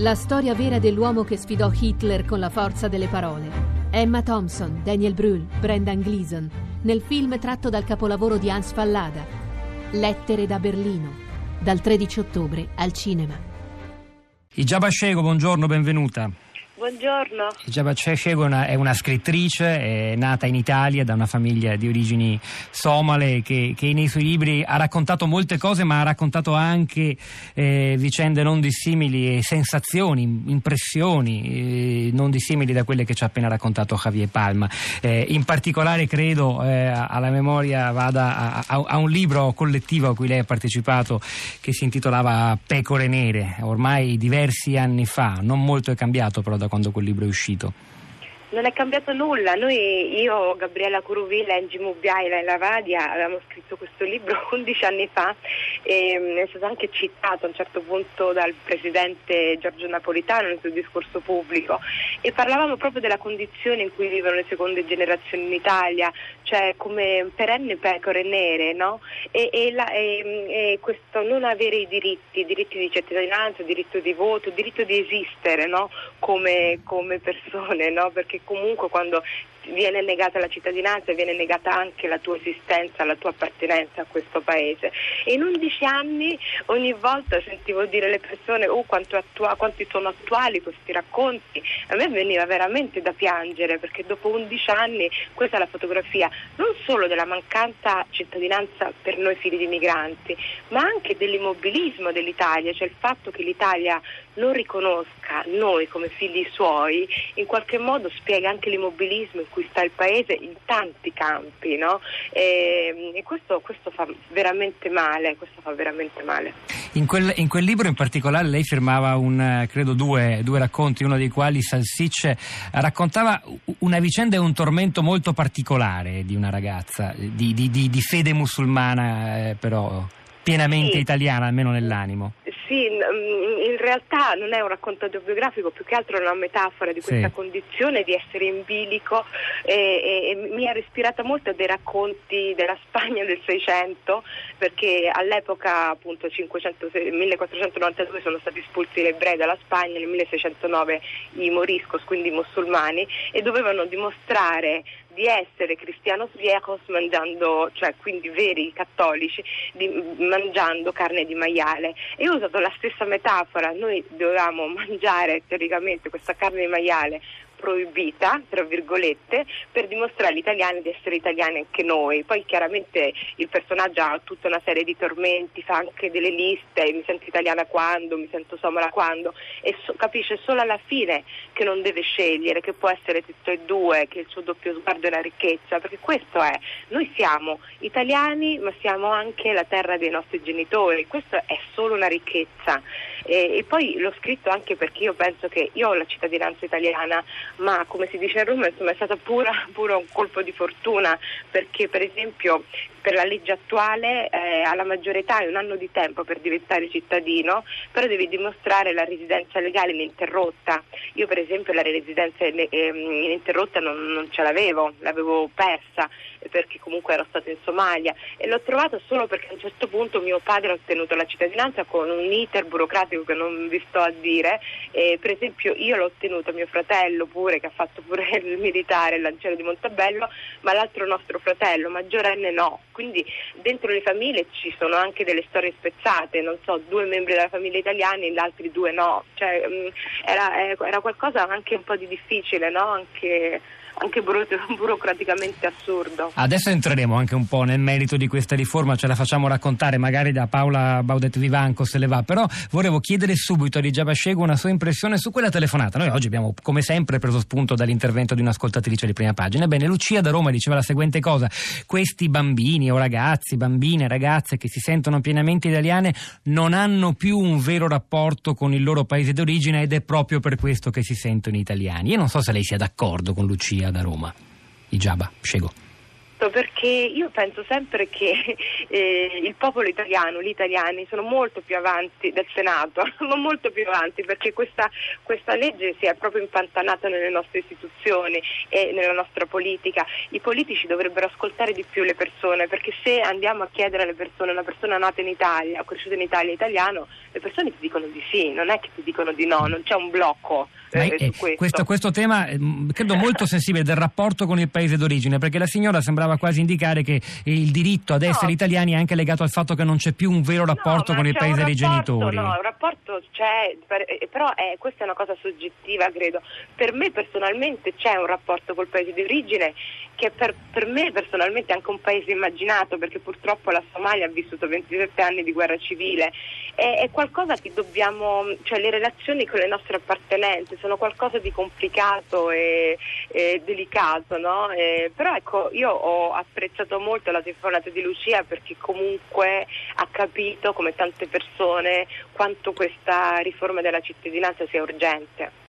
La storia vera dell'uomo che sfidò Hitler con la forza delle parole. Emma Thompson, Daniel Brühl, Brendan Gleeson, nel film tratto dal capolavoro di Hans Fallada. Lettere da Berlino, dal 13 ottobre al cinema. Ijaba Shego, buongiorno, benvenuta. Buongiorno. Ijaba Shego è una, è una scrittrice, è nata in Italia da una famiglia di origini somale che, che nei suoi libri ha raccontato molte cose ma ha raccontato anche eh, vicende non dissimili e sensazioni, impressioni eh, non dissimili da quelle che ci ha appena raccontato Javier Palma. Eh, in particolare credo eh, alla memoria vada a, a, a, un libro collettivo a cui lei ha partecipato che si intitolava Pecore Nere, ormai diversi anni fa, non molto è cambiato però da quando quel libro è uscito? Non è cambiato nulla, noi, io, Gabriella Curuvilla, Engi Mubiaila e Lavadia avevamo scritto questo libro 11 anni fa e mm, è stato anche citato a un certo punto dal presidente Giorgio Napolitano nel suo discorso pubblico e parlavamo proprio della condizione in cui vivono le seconde generazioni in Italia, cioè come perenne pecore nere, no? E, e, la, e, e questo non avere i diritti, diritti di cittadinanza, diritto di voto, diritto di esistere no? come, come persone, no? Perché comunque quando viene negata la cittadinanza viene negata anche la tua esistenza, la tua appartenenza a questo paese. E in 11 anni ogni volta sentivo dire alle persone oh quanto attua- quanti sono attuali questi racconti, a me veniva veramente da piangere perché dopo 11 anni questa è la fotografia non solo della mancanza cittadinanza per noi figli di migranti, ma anche dell'immobilismo dell'Italia, cioè il fatto che l'Italia non riconosca noi come figli suoi, in qualche modo spiega anche l'immobilismo in cui sta il paese in tanti campi, no? e, e questo, questo, fa veramente male, questo fa veramente male. In quel, in quel, libro in particolare lei firmava un, credo due, due racconti, uno dei quali Salsicce raccontava una vicenda e un tormento molto particolare di una ragazza, di, di, di, di fede musulmana eh, però pienamente sì. italiana, almeno nell'animo. Sì, in realtà non è un racconto autobiografico, più che altro è una metafora di questa sì. condizione di essere in bilico e, e, mi ha ispirata molto dei racconti della Spagna del Seicento perché all'epoca appunto 500, 1492 sono stati espulsi gli ebrei dalla Spagna, nel 1609 i moriscos, quindi i musulmani e dovevano dimostrare di essere cristianos viejos mangiando, cioè quindi veri cattolici, di, mangiando carne di maiale. E ho usato la stessa metafora, noi dovevamo mangiare teoricamente questa carne di maiale proibita, tra virgolette, per dimostrare agli italiani di essere italiani anche noi. Poi chiaramente il personaggio ha tutta una serie di tormenti, fa anche delle liste, mi sento italiana quando, mi sento somala quando, e so, capisce solo alla fine che non deve scegliere, che può essere tutto e due, che il suo doppio sguardo è la ricchezza, perché questo è, noi siamo italiani ma siamo anche la terra dei nostri genitori, questo è solo una ricchezza. E, e poi l'ho scritto anche perché io penso che io ho la cittadinanza italiana, ma come si dice a Roma insomma, è stato puro un colpo di fortuna perché per esempio per la legge attuale eh, alla maggiore età hai un anno di tempo per diventare cittadino, però devi dimostrare la residenza legale ininterrotta. Io per esempio la residenza eh, ininterrotta non, non ce l'avevo, l'avevo persa perché comunque ero stata in Somalia e l'ho trovata solo perché a un certo punto mio padre ha ottenuto la cittadinanza con un iter burocratico che non vi sto a dire. E, per esempio io l'ho ottenuta, mio fratello pure che ha fatto pure il militare, il lanciere di Montabello, ma l'altro nostro fratello maggiorenne no. Quindi dentro le famiglie ci sono anche delle storie spezzate, non so, due membri della famiglia italiana e gli altri due no. Cioè, mh, era, era, qualcosa anche un po' di difficile, no? Anche anche buro- burocraticamente assurdo. Adesso entreremo anche un po' nel merito di questa riforma, ce la facciamo raccontare magari da Paola Baudet Vivanco se le va, però volevo chiedere subito a Rigiaba Scego una sua impressione su quella telefonata. Noi oggi abbiamo come sempre preso spunto dall'intervento di un'ascoltatrice di prima pagina. Ebbene, Lucia da Roma diceva la seguente cosa: questi bambini o ragazzi, bambine, ragazze che si sentono pienamente italiane non hanno più un vero rapporto con il loro paese d'origine ed è proprio per questo che si sentono italiani. Io non so se lei sia d'accordo con Lucia da Roma. Ijaba, Scego. Questo perché io penso sempre che eh, il popolo italiano, gli italiani sono molto più avanti del Senato, sono molto più avanti perché questa, questa legge si è proprio impantanata nelle nostre istituzioni e nella nostra politica. I politici dovrebbero ascoltare di più le persone perché se andiamo a chiedere alle persone, una persona nata in Italia, cresciuta in Italia, italiano, le persone ti dicono di sì, non è che ti dicono di no, non c'è un blocco. Eh, eh, questo. Questo, questo. tema mm, credo molto sensibile del rapporto con il paese d'origine perché la signora sembrava quasi indicare che il diritto ad essere no. italiani è anche legato al fatto che non c'è più un vero rapporto no, con il paese dei genitori no, un rapporto c'è eh, però è, questa è una cosa soggettiva credo per me personalmente c'è un rapporto col paese di origine che per, per me personalmente è anche un paese immaginato perché purtroppo la Somalia ha vissuto 27 anni di guerra civile è, è qualcosa che dobbiamo cioè le relazioni con le nostre appartenenze sono qualcosa di complicato e, e delicato, no? e, però ecco, io ho apprezzato molto la telefonata di Lucia perché comunque ha capito, come tante persone, quanto questa riforma della cittadinanza sia urgente.